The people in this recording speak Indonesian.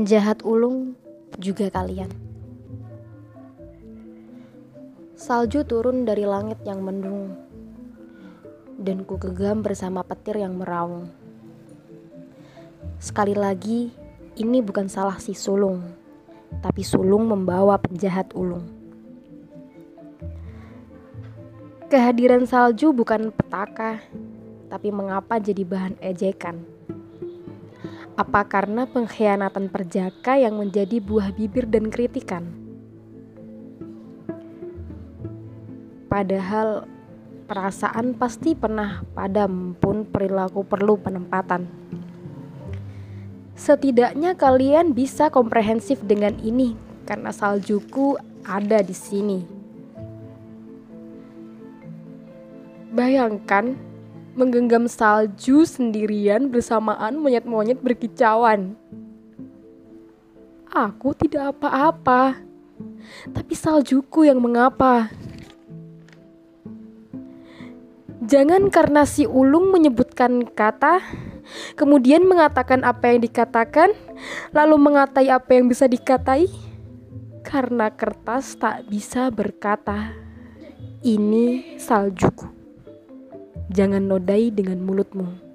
Penjahat ulung juga kalian. Salju turun dari langit yang mendung, dan ku gegam bersama petir yang meraung. Sekali lagi, ini bukan salah si sulung, tapi sulung membawa penjahat ulung. Kehadiran salju bukan petaka, tapi mengapa jadi bahan ejekan? Apa karena pengkhianatan perjaka yang menjadi buah bibir dan kritikan? Padahal perasaan pasti pernah padam pun perilaku perlu penempatan. Setidaknya kalian bisa komprehensif dengan ini karena saljuku ada di sini. Bayangkan menggenggam salju sendirian bersamaan monyet-monyet berkicauan. Aku tidak apa-apa, tapi saljuku yang mengapa. Jangan karena si ulung menyebutkan kata, kemudian mengatakan apa yang dikatakan, lalu mengatai apa yang bisa dikatai. Karena kertas tak bisa berkata, "Ini saljuku." Jangan nodai dengan mulutmu.